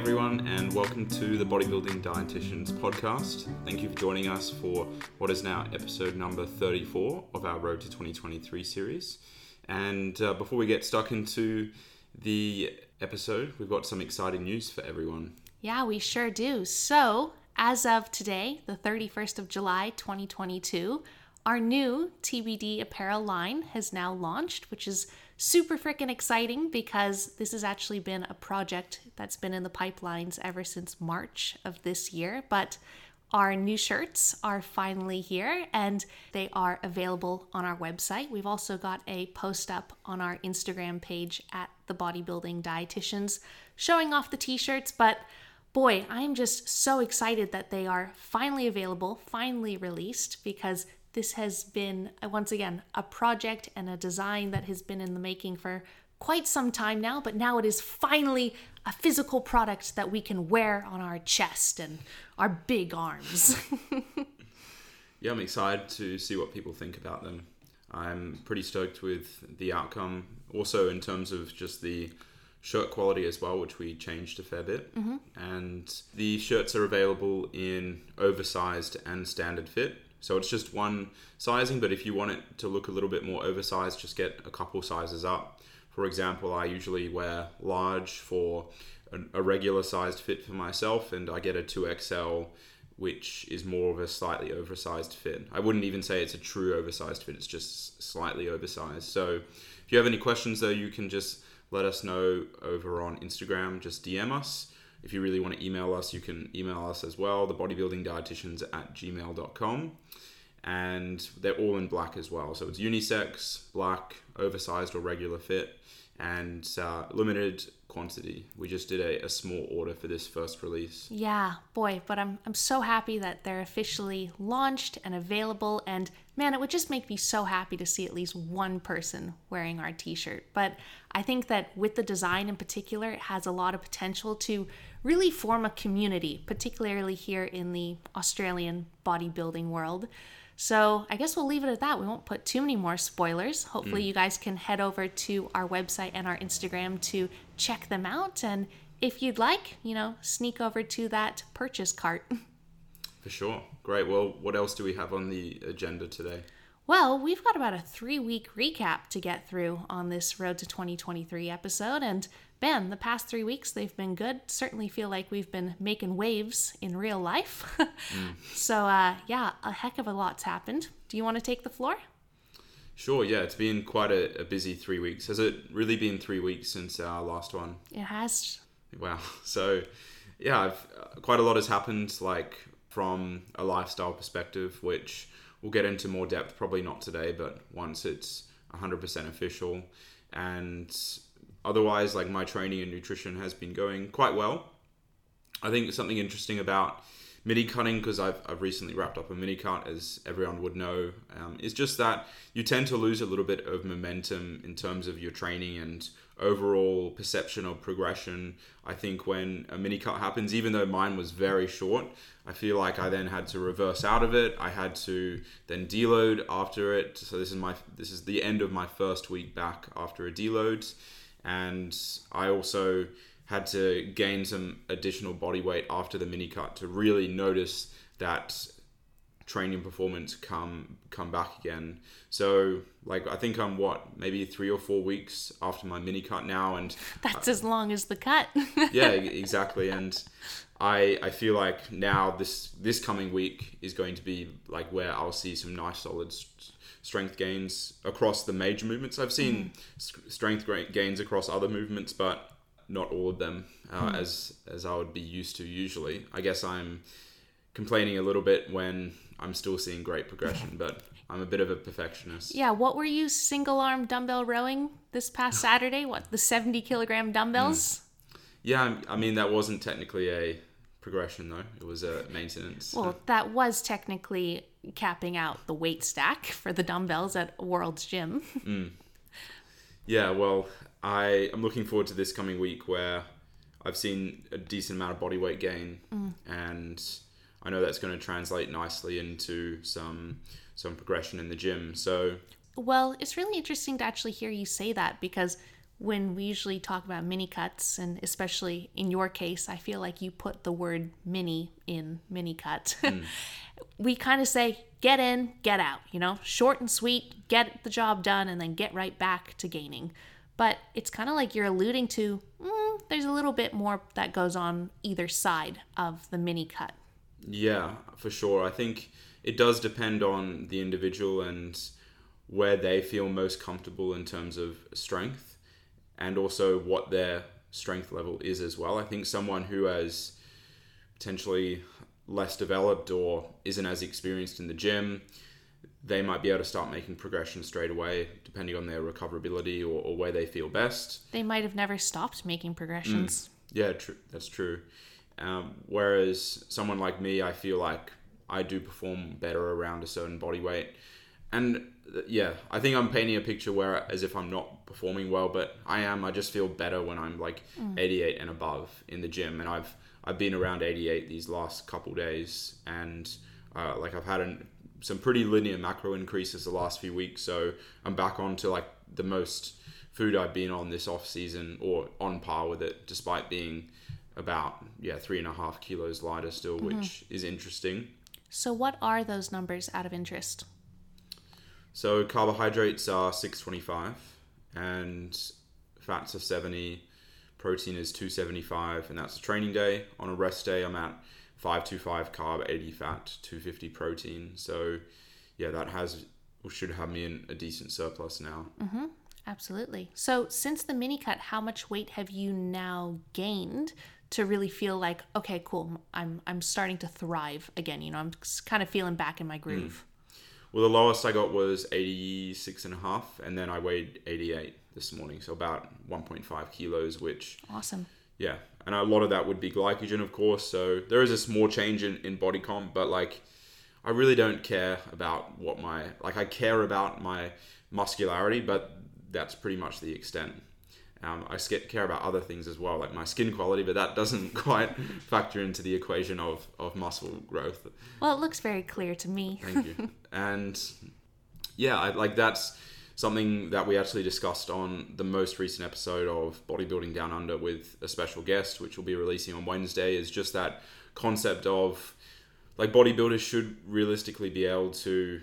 everyone, and welcome to the Bodybuilding Dietitians podcast. Thank you for joining us for what is now episode number 34 of our Road to 2023 series. And uh, before we get stuck into the episode, we've got some exciting news for everyone. Yeah, we sure do. So, as of today, the 31st of July 2022, our new TBD apparel line has now launched, which is super freaking exciting because this has actually been a project that's been in the pipelines ever since March of this year. But our new shirts are finally here and they are available on our website. We've also got a post up on our Instagram page at the Bodybuilding Dietitians showing off the t shirts. But boy, I am just so excited that they are finally available, finally released because this has been, uh, once again, a project and a design that has been in the making for quite some time now, but now it is finally a physical product that we can wear on our chest and our big arms. yeah, I'm excited to see what people think about them. I'm pretty stoked with the outcome. Also, in terms of just the shirt quality as well, which we changed a fair bit. Mm-hmm. And the shirts are available in oversized and standard fit. So it's just one sizing, but if you want it to look a little bit more oversized, just get a couple sizes up. For example, I usually wear large for a regular sized fit for myself, and I get a 2XL, which is more of a slightly oversized fit. I wouldn't even say it's a true oversized fit, it's just slightly oversized. So if you have any questions, though, you can just let us know over on Instagram, just DM us. If you really want to email us, you can email us as well, the bodybuildingdietitians at gmail.com. And they're all in black as well. So it's unisex, black, oversized or regular fit, and uh, limited quantity. We just did a, a, small order for this first release. Yeah, boy, but I'm, I'm so happy that they're officially launched and available. And man, it would just make me so happy to see at least one person wearing our t shirt. But I think that with the design in particular, it has a lot of potential to really form a community, particularly here in the Australian bodybuilding world. So I guess we'll leave it at that. We won't put too many more spoilers. Hopefully, mm. you guys can head over to our website and our Instagram to check them out. And if you'd like, you know, sneak over to that purchase cart. For sure. Great. Well, what else do we have on the agenda today? Well, we've got about a three week recap to get through on this Road to 2023 episode. And Ben, the past three weeks, they've been good. Certainly feel like we've been making waves in real life. mm. So, uh, yeah, a heck of a lot's happened. Do you want to take the floor? Sure, yeah, it's been quite a, a busy three weeks. Has it really been three weeks since our last one? It has. Wow. So, yeah, I've, uh, quite a lot has happened, like from a lifestyle perspective, which we'll get into more depth, probably not today, but once it's 100% official. And otherwise, like my training and nutrition has been going quite well. I think something interesting about mini cutting because I've, I've recently wrapped up a mini cut as everyone would know um, is just that you tend to lose a little bit of momentum in terms of your training and overall perception of progression. I think when a mini cut happens even though mine was very short i feel like i then had to reverse out of it. I had to then deload after it. So this is my this is the end of my first week back after a deload and I also had to gain some additional body weight after the mini cut to really notice that training performance come come back again. So like I think I'm what maybe three or four weeks after my mini cut now, and that's uh, as long as the cut. yeah, exactly. And I I feel like now this this coming week is going to be like where I'll see some nice solid strength gains across the major movements. I've seen mm. strength gains across other movements, but not all of them uh, mm. as as I would be used to usually. I guess I'm complaining a little bit when I'm still seeing great progression, but I'm a bit of a perfectionist. Yeah, what were you single arm dumbbell rowing this past Saturday? What the 70 kilogram dumbbells? Mm. Yeah, I mean that wasn't technically a progression though. It was a maintenance. Well, that was technically capping out the weight stack for the dumbbells at World's Gym. mm. Yeah, well, I am looking forward to this coming week where I've seen a decent amount of body weight gain, mm. and I know that's going to translate nicely into some some progression in the gym. So, well, it's really interesting to actually hear you say that because when we usually talk about mini cuts, and especially in your case, I feel like you put the word mini in mini cut. Mm. we kind of say, get in, get out, you know, short and sweet, get the job done, and then get right back to gaining. But it's kind of like you're alluding to mm, there's a little bit more that goes on either side of the mini cut. Yeah, for sure. I think it does depend on the individual and where they feel most comfortable in terms of strength and also what their strength level is as well. I think someone who has potentially less developed or isn't as experienced in the gym, they might be able to start making progression straight away, depending on their recoverability or, or where they feel best. They might have never stopped making progressions. Mm. Yeah, true. That's true. Um, whereas someone like me, I feel like I do perform better around a certain body weight. And yeah, I think I'm painting a picture where as if I'm not performing well, but I am. I just feel better when I'm like mm. 88 and above in the gym, and I've I've been around 88 these last couple days, and uh, like I've had an, some pretty linear macro increases the last few weeks, so I'm back on to like the most food I've been on this off season, or on par with it, despite being about yeah three and a half kilos lighter still, mm-hmm. which is interesting. So, what are those numbers out of interest? So carbohydrates are 625 and fats are 70, protein is 275 and that's a training day. On a rest day I'm at 525 carb, 80 fat, 250 protein. So yeah, that has should have me in a decent surplus now. Mm-hmm. Absolutely. So since the mini cut, how much weight have you now gained to really feel like okay, cool, I'm I'm starting to thrive again. You know, I'm kind of feeling back in my groove. Mm. Well, the lowest I got was 86 and a half, and then I weighed 88 this morning, so about 1.5 kilos, which awesome. Yeah, and a lot of that would be glycogen, of course. So there is a small change in, in body comp, but like I really don't care about what my like I care about my muscularity, but that's pretty much the extent. Um, I care about other things as well, like my skin quality, but that doesn't quite factor into the equation of, of muscle growth. Well, it looks very clear to me. Thank you. and yeah, I, like that's something that we actually discussed on the most recent episode of Bodybuilding Down Under with a special guest, which we'll be releasing on Wednesday, is just that concept of like bodybuilders should realistically be able to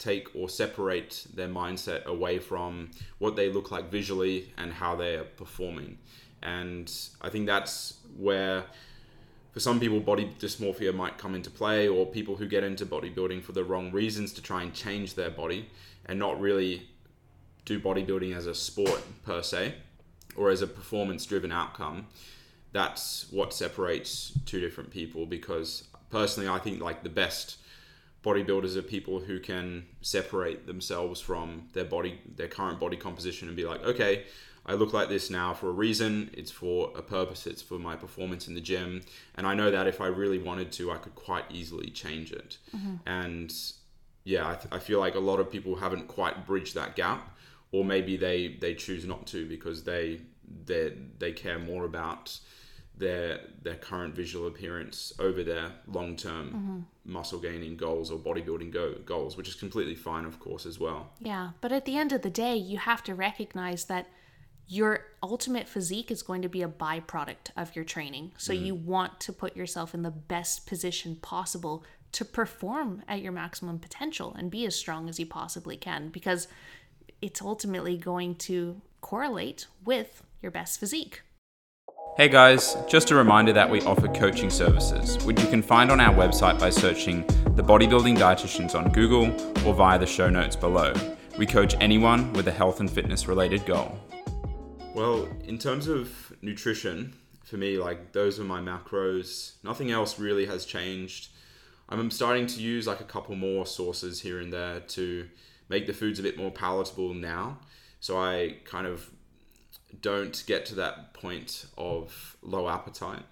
take or separate their mindset away from what they look like visually and how they're performing. And I think that's where, for some people, body dysmorphia might come into play, or people who get into bodybuilding for the wrong reasons to try and change their body and not really do bodybuilding as a sport per se or as a performance driven outcome. That's what separates two different people because personally, I think like the best bodybuilders are people who can separate themselves from their body their current body composition and be like okay I look like this now for a reason. It's for a purpose. It's for my performance in the gym. And I know that if I really wanted to I could quite easily change it. Mm-hmm. and yeah I, th- I feel like a lot of people haven't quite bridged that gap. Or maybe they they choose not to because they they they care more about their their current visual appearance over their long term mm-hmm. muscle gaining goals or bodybuilding go- goals, which is completely fine, of course, as well. Yeah, but at the end of the day, you have to recognize that your ultimate physique is going to be a byproduct of your training. So mm-hmm. you want to put yourself in the best position possible to perform at your maximum potential and be as strong as you possibly can because it's ultimately going to correlate with your best physique. Hey guys, just a reminder that we offer coaching services, which you can find on our website by searching the Bodybuilding Dietitians on Google or via the show notes below. We coach anyone with a health and fitness related goal. Well, in terms of nutrition, for me, like those are my macros. Nothing else really has changed. I'm starting to use like a couple more sauces here and there to make the foods a bit more palatable now. So I kind of don't get to that point of low appetite.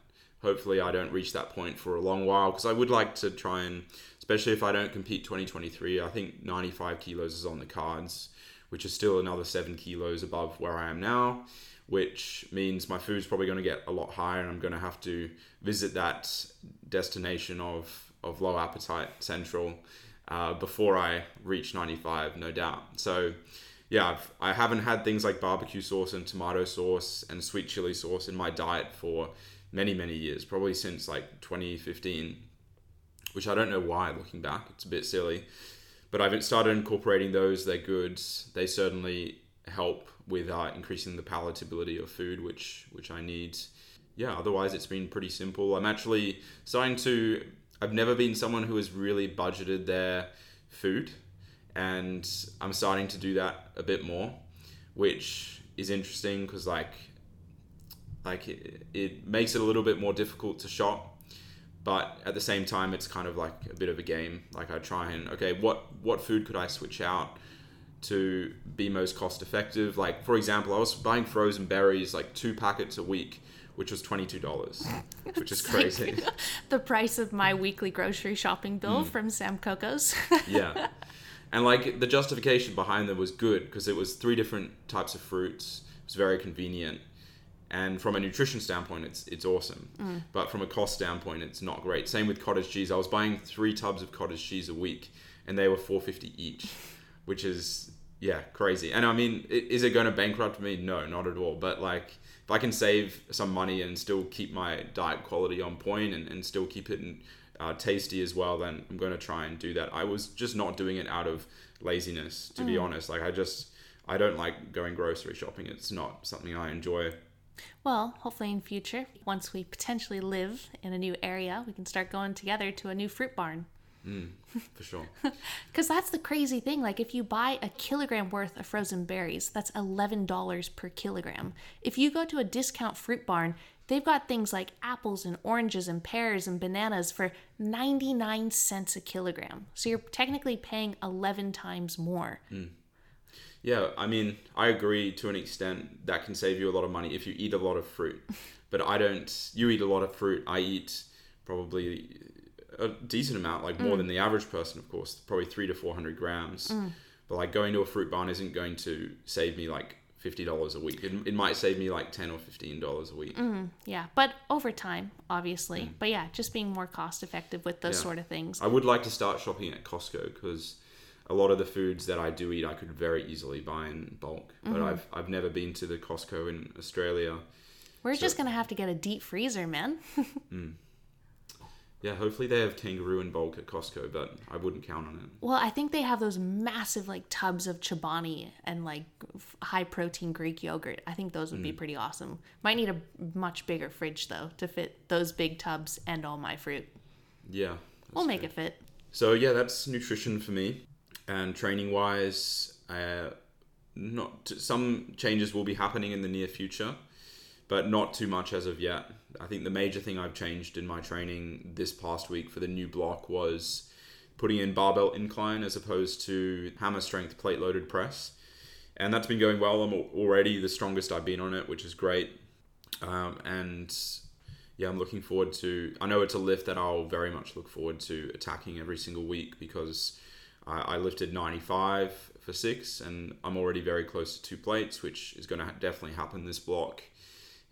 Hopefully, I don't reach that point for a long while because I would like to try and, especially if I don't compete 2023, I think 95 kilos is on the cards, which is still another seven kilos above where I am now, which means my food's probably going to get a lot higher and I'm going to have to visit that destination of, of low appetite central uh, before I reach 95, no doubt. So, yeah, I haven't had things like barbecue sauce and tomato sauce and sweet chili sauce in my diet for many, many years, probably since like 2015, which I don't know why looking back. It's a bit silly. But I've started incorporating those. They're good. They certainly help with uh, increasing the palatability of food, which which I need. Yeah, otherwise it's been pretty simple. I'm actually starting to. I've never been someone who has really budgeted their food and I'm starting to do that a bit more, which is interesting because like like it, it makes it a little bit more difficult to shop, but at the same time it's kind of like a bit of a game. Like I try and okay, what what food could I switch out to be most cost effective? Like for example, I was buying frozen berries like two packets a week which was $22, which is crazy. Like the price of my weekly grocery shopping bill mm. from Sam Coco's. yeah and like the justification behind them was good because it was three different types of fruits. It was very convenient, and from a nutrition standpoint, it's it's awesome. Mm. But from a cost standpoint, it's not great. Same with cottage cheese. I was buying three tubs of cottage cheese a week, and they were four fifty each, which is yeah crazy. And I mean, is it going to bankrupt me? No, not at all. But like. If I can save some money and still keep my diet quality on point and, and still keep it in uh, tasty as well, then I'm going to try and do that. I was just not doing it out of laziness, to mm. be honest. Like I just I don't like going grocery shopping. It's not something I enjoy. Well, hopefully in future, once we potentially live in a new area, we can start going together to a new fruit barn. Mm, for sure. Because that's the crazy thing. Like, if you buy a kilogram worth of frozen berries, that's $11 per kilogram. If you go to a discount fruit barn, They've got things like apples and oranges and pears and bananas for 99 cents a kilogram. So you're technically paying 11 times more. Mm. Yeah, I mean, I agree to an extent that can save you a lot of money if you eat a lot of fruit. but I don't, you eat a lot of fruit. I eat probably a decent amount, like more mm. than the average person, of course, probably three to 400 grams. Mm. But like going to a fruit barn isn't going to save me like fifty dollars a week. It, it might save me like ten or fifteen dollars a week. Mm, yeah, but over time, obviously. Mm. But yeah, just being more cost effective with those yeah. sort of things. I would like to start shopping at Costco because a lot of the foods that I do eat, I could very easily buy in bulk. But mm-hmm. I've I've never been to the Costco in Australia. We're so. just gonna have to get a deep freezer, man. mm. Yeah, hopefully they have kangaroo in bulk at Costco, but I wouldn't count on it. Well, I think they have those massive like tubs of Chobani and like high protein Greek yogurt. I think those would mm. be pretty awesome. Might need a much bigger fridge though to fit those big tubs and all my fruit. Yeah. We'll make it fit. So yeah, that's nutrition for me. And training wise, uh, not some changes will be happening in the near future but not too much as of yet. I think the major thing I've changed in my training this past week for the new block was putting in barbell incline as opposed to hammer strength plate loaded press. And that's been going well. I'm already the strongest I've been on it, which is great. Um, and yeah, I'm looking forward to. I know it's a lift that I'll very much look forward to attacking every single week because I, I lifted 95 for six, and I'm already very close to two plates, which is going to definitely happen this block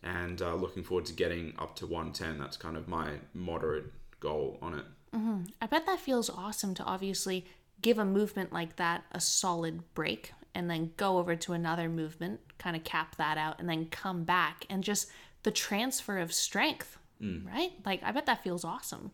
and uh, looking forward to getting up to 110. That's kind of my moderate goal on it. Mm-hmm. I bet that feels awesome to obviously give a movement like that a solid break and then go over to another movement, kind of cap that out, and then come back and just the transfer of strength, mm. right? Like, I bet that feels awesome.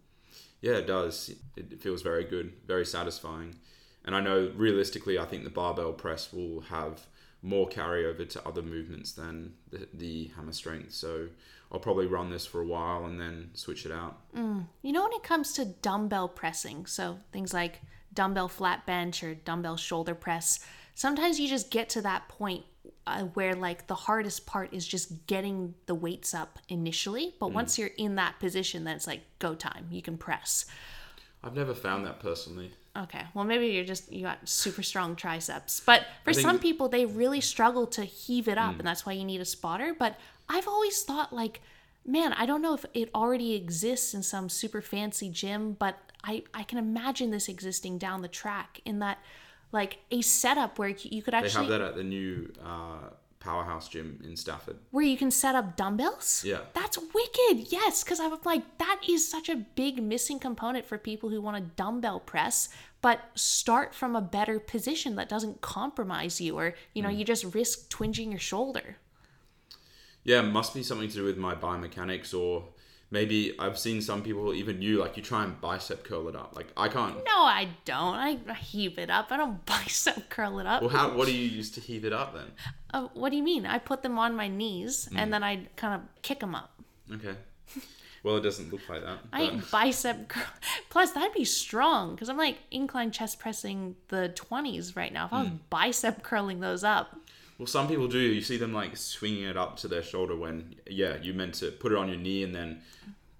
Yeah, it does. It feels very good, very satisfying. And I know realistically, I think the barbell press will have more carryover to other movements than the, the, hammer strength. So I'll probably run this for a while and then switch it out. Mm. You know, when it comes to dumbbell pressing, so things like dumbbell flat bench or dumbbell shoulder press, sometimes you just get to that point uh, where like the hardest part is just getting the weights up initially. But mm. once you're in that position, then it's like go time. You can press. I've never found that personally. Okay. Well, maybe you're just you got super strong triceps. But for some people they really struggle to heave it up mm. and that's why you need a spotter, but I've always thought like man, I don't know if it already exists in some super fancy gym, but I I can imagine this existing down the track in that like a setup where you could actually They have that at the new uh powerhouse gym in Stafford. Where you can set up dumbbells? Yeah. That's wicked. Yes, because I'm like, that is such a big missing component for people who want to dumbbell press, but start from a better position that doesn't compromise you or, you know, hmm. you just risk twinging your shoulder. Yeah, it must be something to do with my biomechanics or maybe I've seen some people, even you, like you try and bicep curl it up. Like I can't. No, I don't. I I heave it up. I don't bicep curl it up. Well, how? What do you use to heave it up then? Uh, what do you mean? I put them on my knees Mm. and then I kind of kick them up. Okay. Well, it doesn't look like that. I but- ain't bicep curl. Plus, that'd be strong because I'm like incline chest pressing the 20s right now. If I was Mm. bicep curling those up, Well, some people do. You see them like swinging it up to their shoulder when, yeah, you meant to put it on your knee and then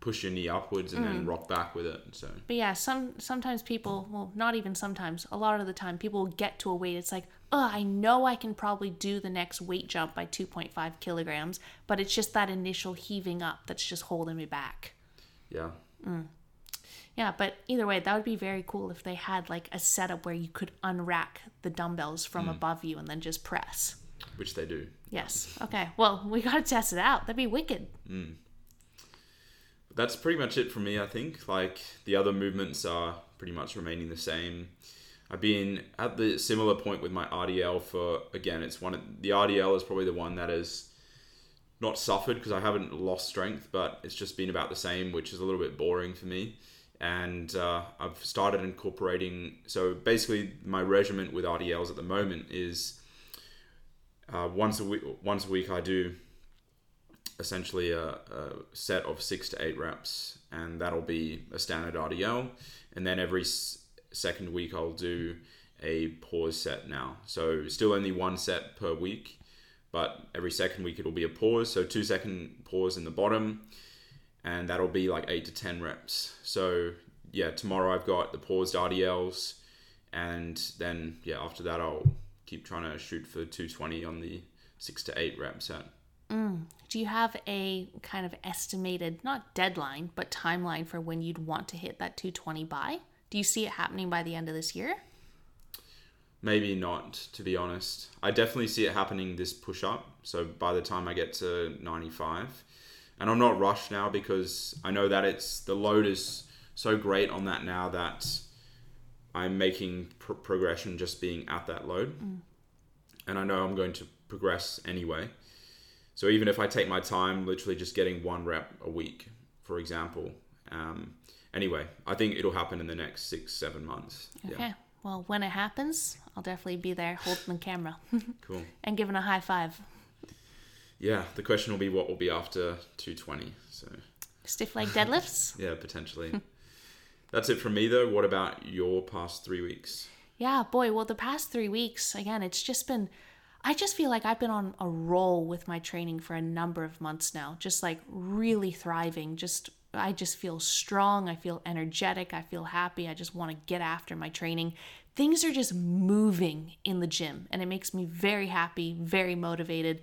push your knee upwards and Mm. then rock back with it. So But yeah, some sometimes people, well, not even sometimes, a lot of the time, people will get to a weight. It's like, oh, I know I can probably do the next weight jump by 2.5 kilograms, but it's just that initial heaving up that's just holding me back. yeah, Yeah, but either way, that would be very cool if they had like a setup where you could unrack the dumbbells from above you and then just press. Which they do. Yes. Okay. Well, we got to test it out. That'd be wicked. That's pretty much it for me. I think like the other movements are pretty much remaining the same. I've been at the similar point with my RDL for again. It's one of, the RDL is probably the one that has not suffered because I haven't lost strength, but it's just been about the same, which is a little bit boring for me. And uh, I've started incorporating. So basically, my regimen with RDLs at the moment is uh, once a week. Once a week, I do essentially a, a set of six to eight reps, and that'll be a standard RDL. And then every s- second week, I'll do a pause set now. So still only one set per week, but every second week it'll be a pause. So two second pause in the bottom, and that'll be like eight to ten reps. So yeah, tomorrow I've got the paused RDLs, and then yeah, after that I'll keep trying to shoot for 220 on the six to eight rep set. Mm. Do you have a kind of estimated, not deadline, but timeline for when you'd want to hit that 220 by? Do you see it happening by the end of this year? Maybe not, to be honest. I definitely see it happening this push up. So by the time I get to 95, and I'm not rushed now because I know that it's the load is so great on that now that I'm making pr- progression just being at that load, and I know I'm going to progress anyway. So even if I take my time, literally just getting one rep a week, for example. Um, anyway, I think it'll happen in the next six, seven months. Yeah, Okay. Well, when it happens, I'll definitely be there holding the camera cool. and giving a high five. Yeah, the question will be what will be after 220. So, Stiff leg deadlifts? yeah, potentially. That's it from me, though. What about your past three weeks? Yeah, boy. Well, the past three weeks, again, it's just been. I just feel like I've been on a roll with my training for a number of months now. Just like really thriving. Just, I just feel strong. I feel energetic. I feel happy. I just want to get after my training. Things are just moving in the gym, and it makes me very happy, very motivated.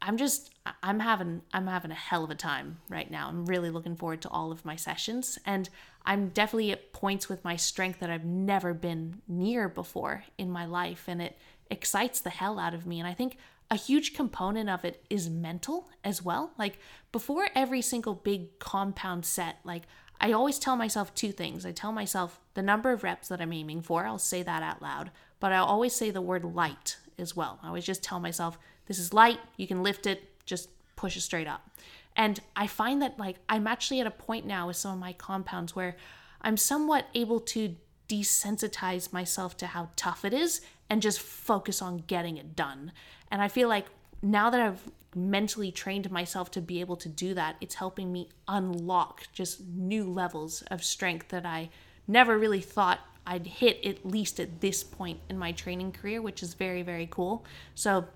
I'm just I'm having I'm having a hell of a time right now. I'm really looking forward to all of my sessions and I'm definitely at points with my strength that I've never been near before in my life and it excites the hell out of me and I think a huge component of it is mental as well. Like before every single big compound set, like I always tell myself two things. I tell myself the number of reps that I'm aiming for, I'll say that out loud, but I always say the word light as well. I always just tell myself, this is light, you can lift it, just push it straight up. And I find that like I'm actually at a point now with some of my compounds where I'm somewhat able to desensitize myself to how tough it is and just focus on getting it done. And I feel like now that I've mentally trained myself to be able to do that, it's helping me unlock just new levels of strength that I never really thought I'd hit at least at this point in my training career, which is very, very cool. So,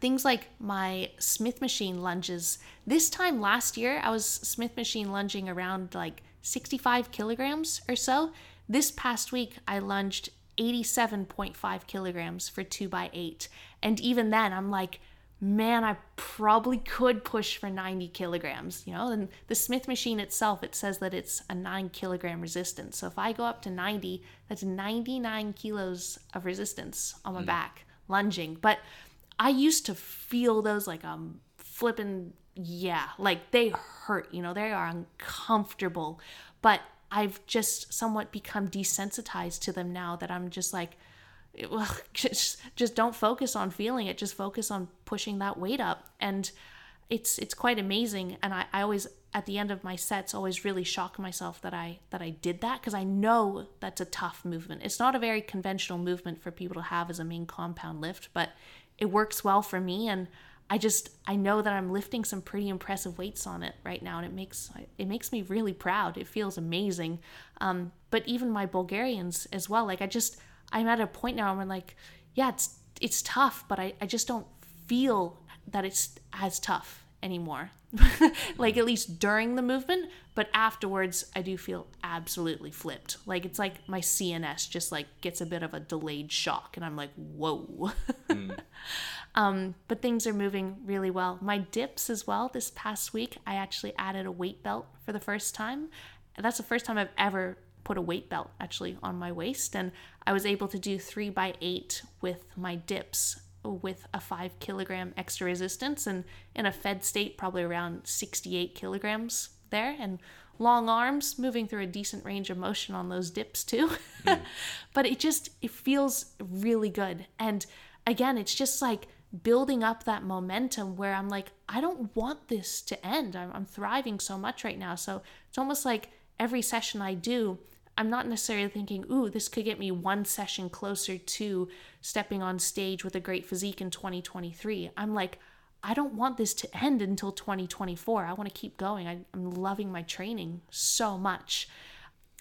things like my Smith machine lunges. This time last year, I was Smith machine lunging around like 65 kilograms or so. This past week, I lunged 87.5 kilograms for 2 by 8 And even then, I'm like, man, I probably could push for 90 kilograms, you know? And the Smith machine itself, it says that it's a 9 kilogram resistance. So if I go up to 90, that's 99 kilos of resistance on my hmm. back lunging. But I used to feel those like um flipping yeah, like they hurt, you know, they are uncomfortable. But I've just somewhat become desensitized to them now that I'm just like well, just just don't focus on feeling it, just focus on pushing that weight up. And it's it's quite amazing and I, I always at the end of my sets always really shock myself that I that I did that because I know that's a tough movement. It's not a very conventional movement for people to have as a main compound lift, but it works well for me and I just I know that I'm lifting some pretty impressive weights on it right now and it makes it makes me really proud. It feels amazing. Um, but even my Bulgarians as well, like I just I'm at a point now where I'm like, yeah, it's it's tough, but I, I just don't feel that it's as tough anymore. like at least during the movement, but afterwards I do feel absolutely flipped. Like it's like my CNS just like gets a bit of a delayed shock and I'm like, "Whoa." mm. um, but things are moving really well. My dips as well this past week, I actually added a weight belt for the first time. That's the first time I've ever put a weight belt actually on my waist and I was able to do 3 by 8 with my dips with a five kilogram extra resistance and in a fed state, probably around 68 kilograms there. And long arms, moving through a decent range of motion on those dips too. Mm. but it just, it feels really good. And again, it's just like building up that momentum where I'm like, I don't want this to end. I'm, I'm thriving so much right now. So it's almost like every session I do, I'm not necessarily thinking, ooh, this could get me one session closer to stepping on stage with a great physique in 2023. I'm like, I don't want this to end until 2024. I want to keep going. I, am loving my training so much.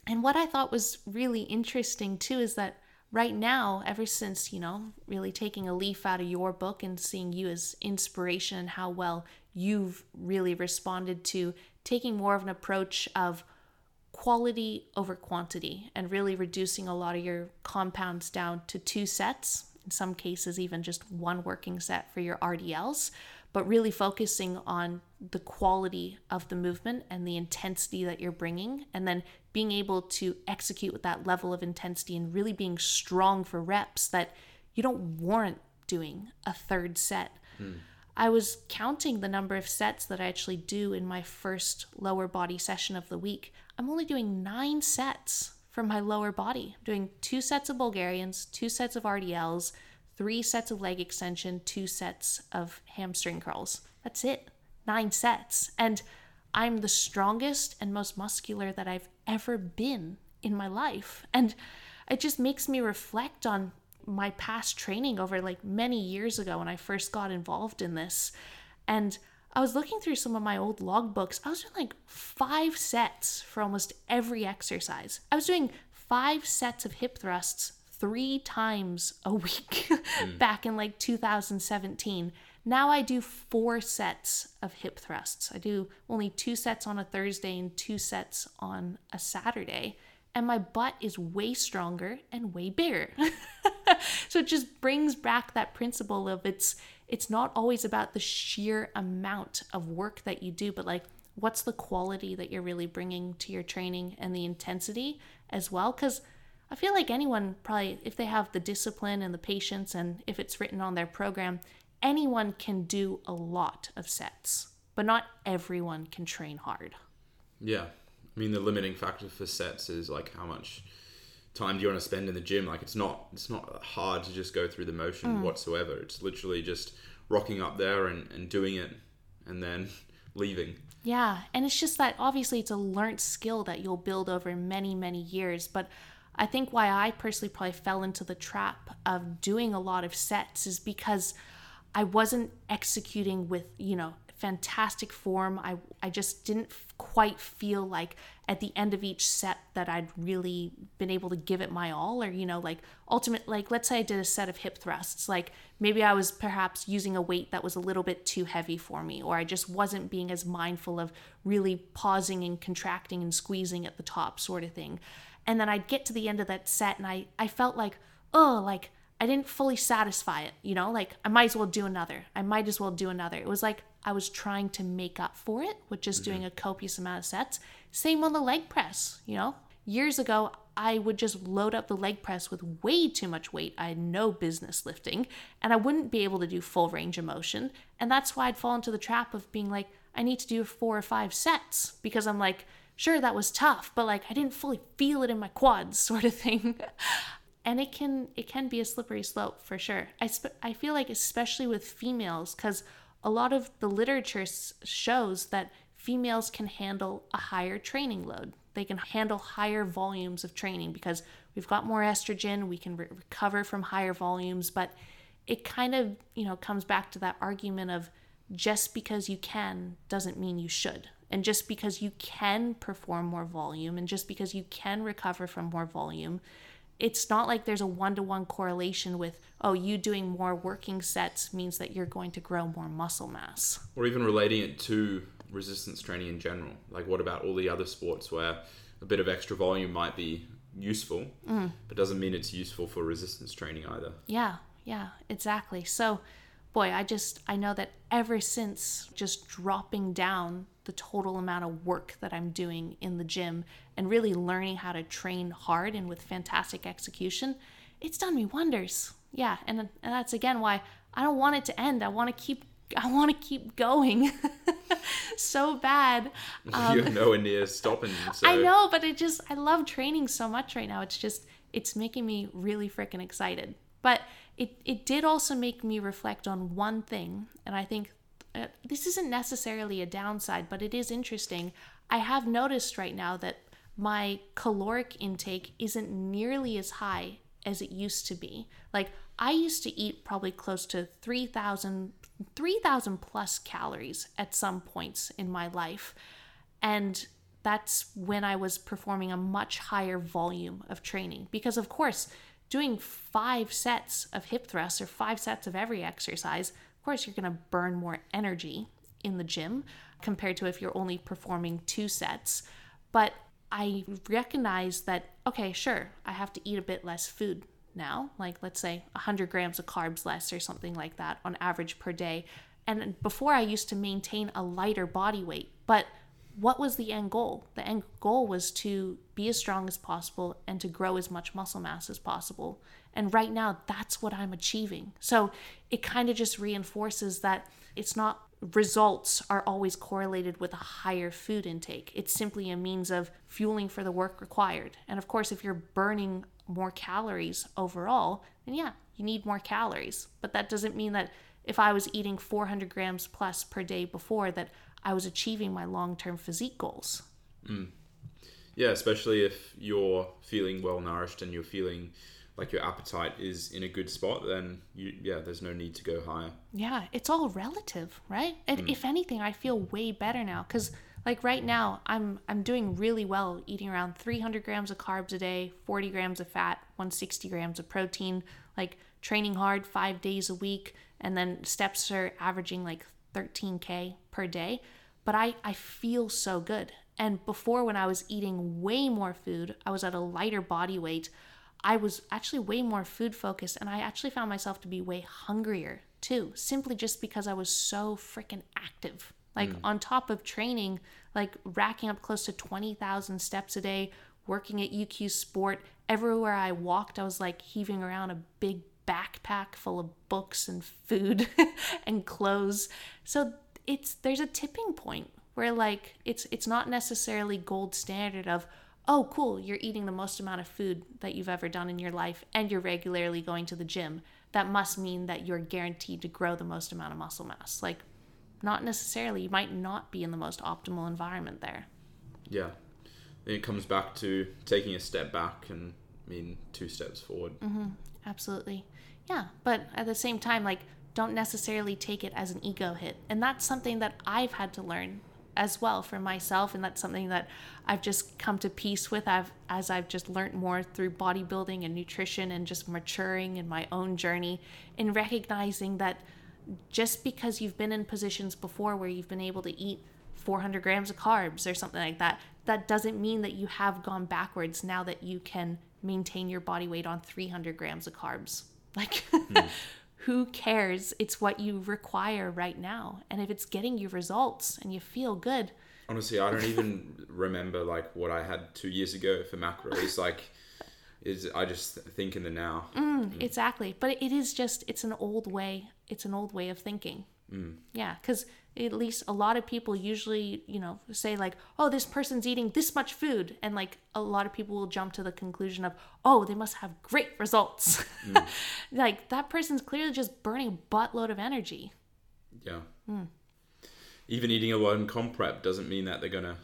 And what I thought was really interesting too is that right now, ever since, you know, really taking a leaf out of your book and seeing you as inspiration and how well you've really responded to taking more of an approach of quality over quantity and really reducing a lot of your compounds down to two sets, in some cases, even just one working set for your RDLs, but really focusing on the quality of the movement and the intensity that you're bringing, and then being able to execute with that level of intensity and really being strong for reps that you don't warrant doing a third set. Mm. I was counting the number of sets that I actually do in my first lower body session of the week. I'm only doing nine sets for my lower body. I'm doing two sets of Bulgarians, two sets of RDLs, three sets of leg extension, two sets of hamstring curls. That's it. Nine sets. And I'm the strongest and most muscular that I've ever been in my life. And it just makes me reflect on my past training over like many years ago when I first got involved in this. And I was looking through some of my old logbooks. I was doing like five sets for almost every exercise. I was doing five sets of hip thrusts three times a week mm. back in like 2017. Now I do four sets of hip thrusts. I do only two sets on a Thursday and two sets on a Saturday. And my butt is way stronger and way bigger. so it just brings back that principle of it's it's not always about the sheer amount of work that you do, but like what's the quality that you're really bringing to your training and the intensity as well. Because I feel like anyone probably, if they have the discipline and the patience, and if it's written on their program, anyone can do a lot of sets, but not everyone can train hard. Yeah. I mean, the limiting factor for sets is like how much time do you want to spend in the gym? Like it's not it's not hard to just go through the motion mm. whatsoever. It's literally just rocking up there and, and doing it and then leaving. Yeah and it's just that obviously it's a learned skill that you'll build over many many years but i think why i personally probably fell into the trap of doing a lot of sets is because i wasn't executing with you know fantastic form. I, I just didn't quite feel like at the end of each set that I'd really been able to give it my all or you know like ultimate like let's say I did a set of hip thrusts like maybe I was perhaps using a weight that was a little bit too heavy for me or I just wasn't being as mindful of really pausing and contracting and squeezing at the top sort of thing and then I'd get to the end of that set and I I felt like oh like I didn't fully satisfy it, you know, like I might as well do another. I might as well do another. It was like I was trying to make up for it with just mm-hmm. doing a copious amount of sets. Same on the leg press, you know. Years ago, I would just load up the leg press with way too much weight. I had no business lifting, and I wouldn't be able to do full range of motion. And that's why I'd fall into the trap of being like, I need to do four or five sets because I'm like, sure, that was tough, but like I didn't fully feel it in my quads, sort of thing. and it can it can be a slippery slope for sure. I sp- I feel like especially with females, because a lot of the literature shows that females can handle a higher training load. They can handle higher volumes of training because we've got more estrogen, we can re- recover from higher volumes, but it kind of, you know, comes back to that argument of just because you can doesn't mean you should. And just because you can perform more volume and just because you can recover from more volume, it's not like there's a one to one correlation with, oh, you doing more working sets means that you're going to grow more muscle mass. Or even relating it to resistance training in general. Like, what about all the other sports where a bit of extra volume might be useful, mm. but doesn't mean it's useful for resistance training either? Yeah, yeah, exactly. So, boy, I just, I know that ever since just dropping down the total amount of work that I'm doing in the gym and really learning how to train hard and with fantastic execution, it's done me wonders. Yeah, and, and that's again why I don't want it to end. I want to keep I want to keep going so bad. Um, You're nowhere near stopping. So. I know, but it just I love training so much right now. It's just it's making me really freaking excited. But it it did also make me reflect on one thing, and I think uh, this isn't necessarily a downside, but it is interesting. I have noticed right now that my caloric intake isn't nearly as high as it used to be. Like I used to eat probably close to 3,000 3,000 plus calories at some points in my life. And that's when I was performing a much higher volume of training. Because, of course, doing five sets of hip thrusts or five sets of every exercise, of course, you're going to burn more energy in the gym compared to if you're only performing two sets. But I recognize that, okay, sure, I have to eat a bit less food now, like let's say 100 grams of carbs less or something like that on average per day. And before I used to maintain a lighter body weight, but what was the end goal? The end goal was to be as strong as possible and to grow as much muscle mass as possible. And right now, that's what I'm achieving. So it kind of just reinforces that it's not results are always correlated with a higher food intake. It's simply a means of fueling for the work required. And of course, if you're burning more calories overall, then yeah, you need more calories. But that doesn't mean that if I was eating 400 grams plus per day before, that I was achieving my long term physique goals. Mm. Yeah, especially if you're feeling well nourished and you're feeling like your appetite is in a good spot, then you yeah, there's no need to go higher. Yeah, it's all relative, right? And mm. if anything, I feel way better now because like right now i'm i'm doing really well eating around 300 grams of carbs a day 40 grams of fat 160 grams of protein like training hard five days a week and then steps are averaging like 13k per day but i i feel so good and before when i was eating way more food i was at a lighter body weight i was actually way more food focused and i actually found myself to be way hungrier too simply just because i was so freaking active like mm. on top of training, like racking up close to 20,000 steps a day, working at UQ Sport, everywhere I walked, I was like heaving around a big backpack full of books and food and clothes. So it's there's a tipping point where like it's it's not necessarily gold standard of oh cool you're eating the most amount of food that you've ever done in your life and you're regularly going to the gym that must mean that you're guaranteed to grow the most amount of muscle mass like not necessarily. You might not be in the most optimal environment there. Yeah. Then it comes back to taking a step back and I mean two steps forward. Mm-hmm. Absolutely. Yeah. But at the same time, like, don't necessarily take it as an ego hit. And that's something that I've had to learn as well for myself and that's something that I've just come to peace with I've, as I've just learned more through bodybuilding and nutrition and just maturing in my own journey in recognizing that just because you've been in positions before where you've been able to eat 400 grams of carbs or something like that, that doesn't mean that you have gone backwards now that you can maintain your body weight on 300 grams of carbs. Like, mm. who cares? It's what you require right now. And if it's getting you results and you feel good. Honestly, I don't even remember like what I had two years ago for macros. Like, is I just think in the now. Mm, Exactly. But it is just, it's an old way. It's an old way of thinking. Mm. Yeah. Because at least a lot of people usually, you know, say like, oh, this person's eating this much food. And like a lot of people will jump to the conclusion of, oh, they must have great results. like that person's clearly just burning a buttload of energy. Yeah. Even eating a comp prep doesn't mean that they're gonna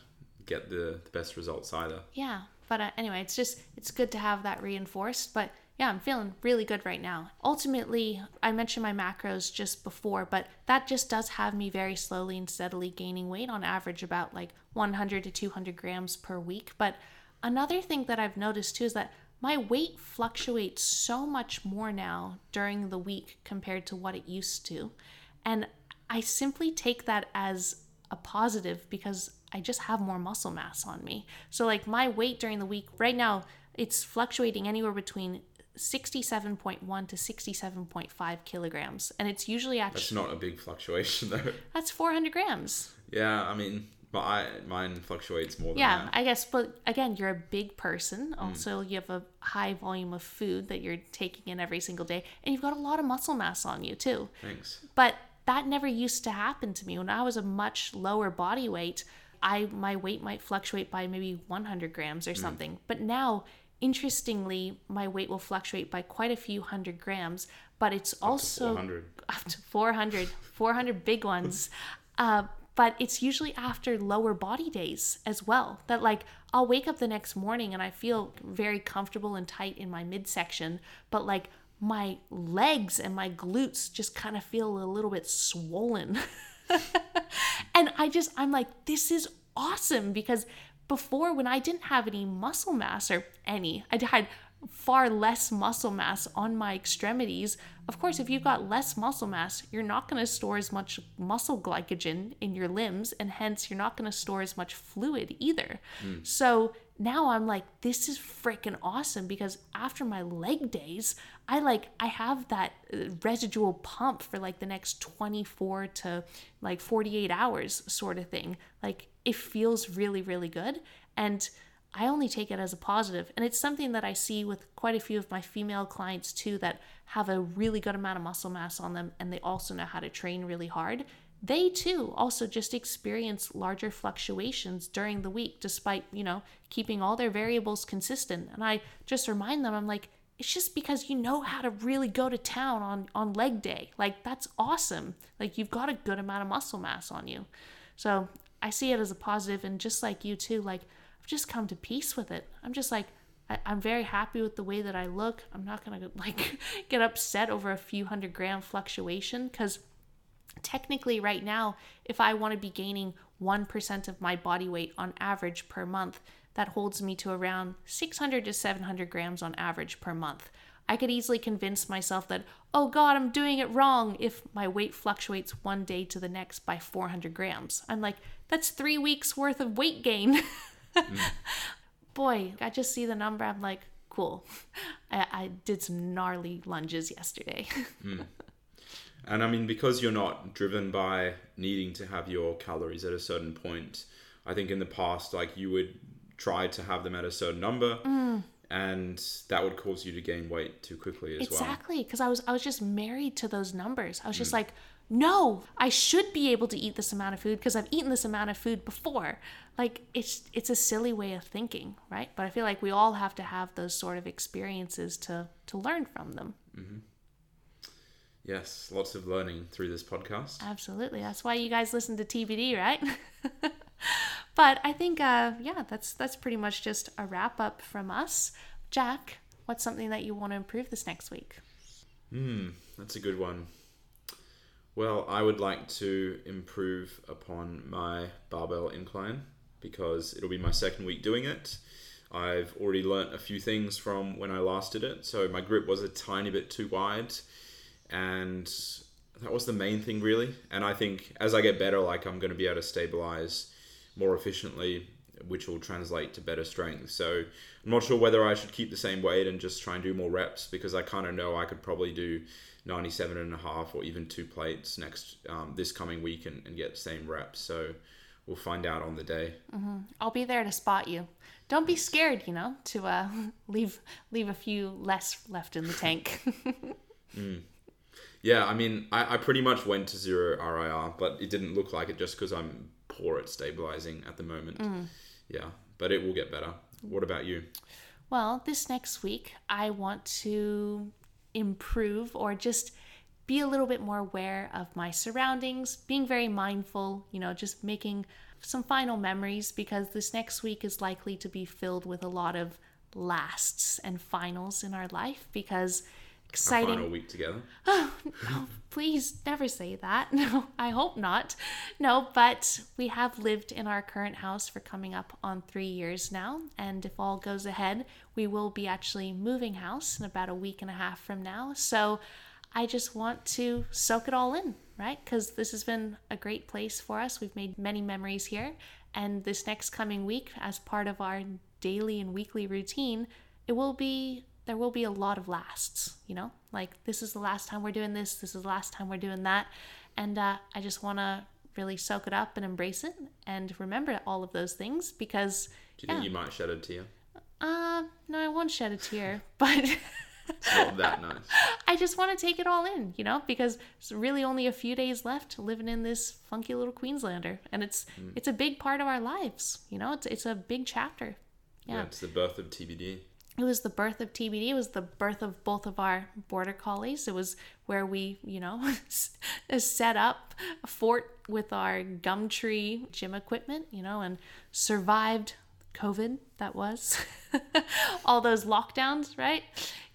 get the, the best results either. Yeah. But uh, anyway, it's just, it's good to have that reinforced. But yeah, I'm feeling really good right now. Ultimately, I mentioned my macros just before, but that just does have me very slowly and steadily gaining weight on average about like 100 to 200 grams per week. But another thing that I've noticed too is that my weight fluctuates so much more now during the week compared to what it used to. And I simply take that as a positive because I just have more muscle mass on me. So, like, my weight during the week right now, it's fluctuating anywhere between 67.1 to 67.5 kilograms. And it's usually actually. That's not a big fluctuation though. that's 400 grams. Yeah, I mean, but I mine fluctuates more than Yeah, that. I guess, but again, you're a big person. Hmm. Also, you have a high volume of food that you're taking in every single day, and you've got a lot of muscle mass on you too. Thanks. But that never used to happen to me. When I was a much lower body weight, I my weight might fluctuate by maybe 100 grams or hmm. something. But now, interestingly, my weight will fluctuate by quite a few hundred grams. But it's also 400. up to 400 400 big ones uh, but it's usually after lower body days as well that like i'll wake up the next morning and i feel very comfortable and tight in my midsection but like my legs and my glutes just kind of feel a little bit swollen and i just i'm like this is awesome because before when i didn't have any muscle mass or any i had far less muscle mass on my extremities. Of course, if you've got less muscle mass, you're not going to store as much muscle glycogen in your limbs, and hence you're not going to store as much fluid either. So now I'm like, this is freaking awesome because after my leg days, I like I have that uh, residual pump for like the next 24 to like 48 hours sort of thing. Like it feels really really good and I only take it as a positive. And it's something that I see with quite a few of my female clients too that have a really good amount of muscle mass on them and they also know how to train really hard. They too also just experience larger fluctuations during the week despite, you know, keeping all their variables consistent. And I just remind them, I'm like, it's just because you know how to really go to town on on leg day. Like that's awesome. Like you've got a good amount of muscle mass on you. So I see it as a positive and just like you too, like I've just come to peace with it. I'm just like I, I'm very happy with the way that I look. I'm not gonna like get upset over a few hundred gram fluctuation because technically right now if i want to be gaining 1% of my body weight on average per month that holds me to around 600 to 700 grams on average per month i could easily convince myself that oh god i'm doing it wrong if my weight fluctuates one day to the next by 400 grams i'm like that's three weeks worth of weight gain. Boy i just see the number i'm like cool. I, I did some gnarly lunges yesterday. Hmm. And I mean, because you're not driven by needing to have your calories at a certain point, I think in the past, like you would try to have them at a certain number, hmm. And that would cause you to gain weight too quickly as well. Exactly, because I was I was just married to those numbers. I was just mm. like, no, I should be able to eat this amount of food because I've eaten this amount of food before. Like it's it's a silly way of thinking, right? But I feel like we all have to have those sort of experiences to to learn from them. Mm-hmm. Yes, lots of learning through this podcast. Absolutely, that's why you guys listen to TBD, right? but I think, uh, yeah, that's that's pretty much just a wrap up from us. Jack, what's something that you want to improve this next week? Hmm, that's a good one. Well, I would like to improve upon my barbell incline because it'll be my second week doing it. I've already learnt a few things from when I last did it. So my grip was a tiny bit too wide, and that was the main thing really. And I think as I get better, like I'm going to be able to stabilize more efficiently, which will translate to better strength. So I'm not sure whether I should keep the same weight and just try and do more reps because I kind of know I could probably do 97 and a half or even two plates next um, this coming week and, and get the same reps. So we'll find out on the day. I'll be there to spot you. don't be scared, you know, to uh, leave leave a few less left in the tank. Yeah, I mean, I, I pretty much went to zero RIR, but it didn't look like it just because I'm poor at stabilizing at the moment. Mm. Yeah, but it will get better. What about you? Well, this next week, I want to improve or just be a little bit more aware of my surroundings, being very mindful, you know, just making some final memories because this next week is likely to be filled with a lot of lasts and finals in our life because Our exciting final week together. Oh, no, please never say that. No, I hope not. No, but we have lived in our current house for coming up on three years now. And if all goes ahead, we will be actually moving house in about a week and a half from now. So I just want to soak it all in, right? Because this has been a great place for us. We've made many memories here. And this next coming week, as part of our daily and weekly routine, it will be there will be a lot of lasts, you know? Like, this is the last time we're doing this, this is the last time we're doing that. And uh, I just want to really soak it up and embrace it and remember all of those things because, Do you think you might shed a tear? uh, no, I won't shed a tear, but It's not that nice. I just want to take it all in, you know, because it's really only a few days left living in this funky little Queenslander. And it's it's a big part of our lives, you know, it's, it's a big chapter. Yeah. Yeah. it's the birth of TBD. It was the birth of TBD. It was the birth of both of our border collies. It was where we, you know, set up a fort with our Gumtree gym equipment, you know, and survived COVID. That was all those lockdowns, right?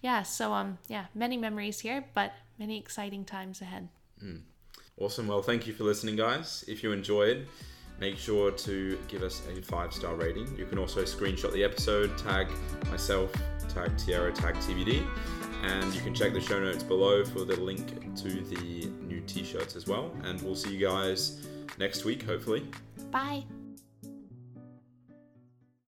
Yeah. So, um, yeah, many memories here, but many exciting times ahead. Awesome. Well, thank you for listening, guys. If you enjoyed, make sure to give us a five star rating. You can also screenshot the episode, tag myself, tag Tyarra, tag TBD, and you can check the show notes below for the link to the new t shirts as well. And we'll see you guys next week, hopefully. Bye.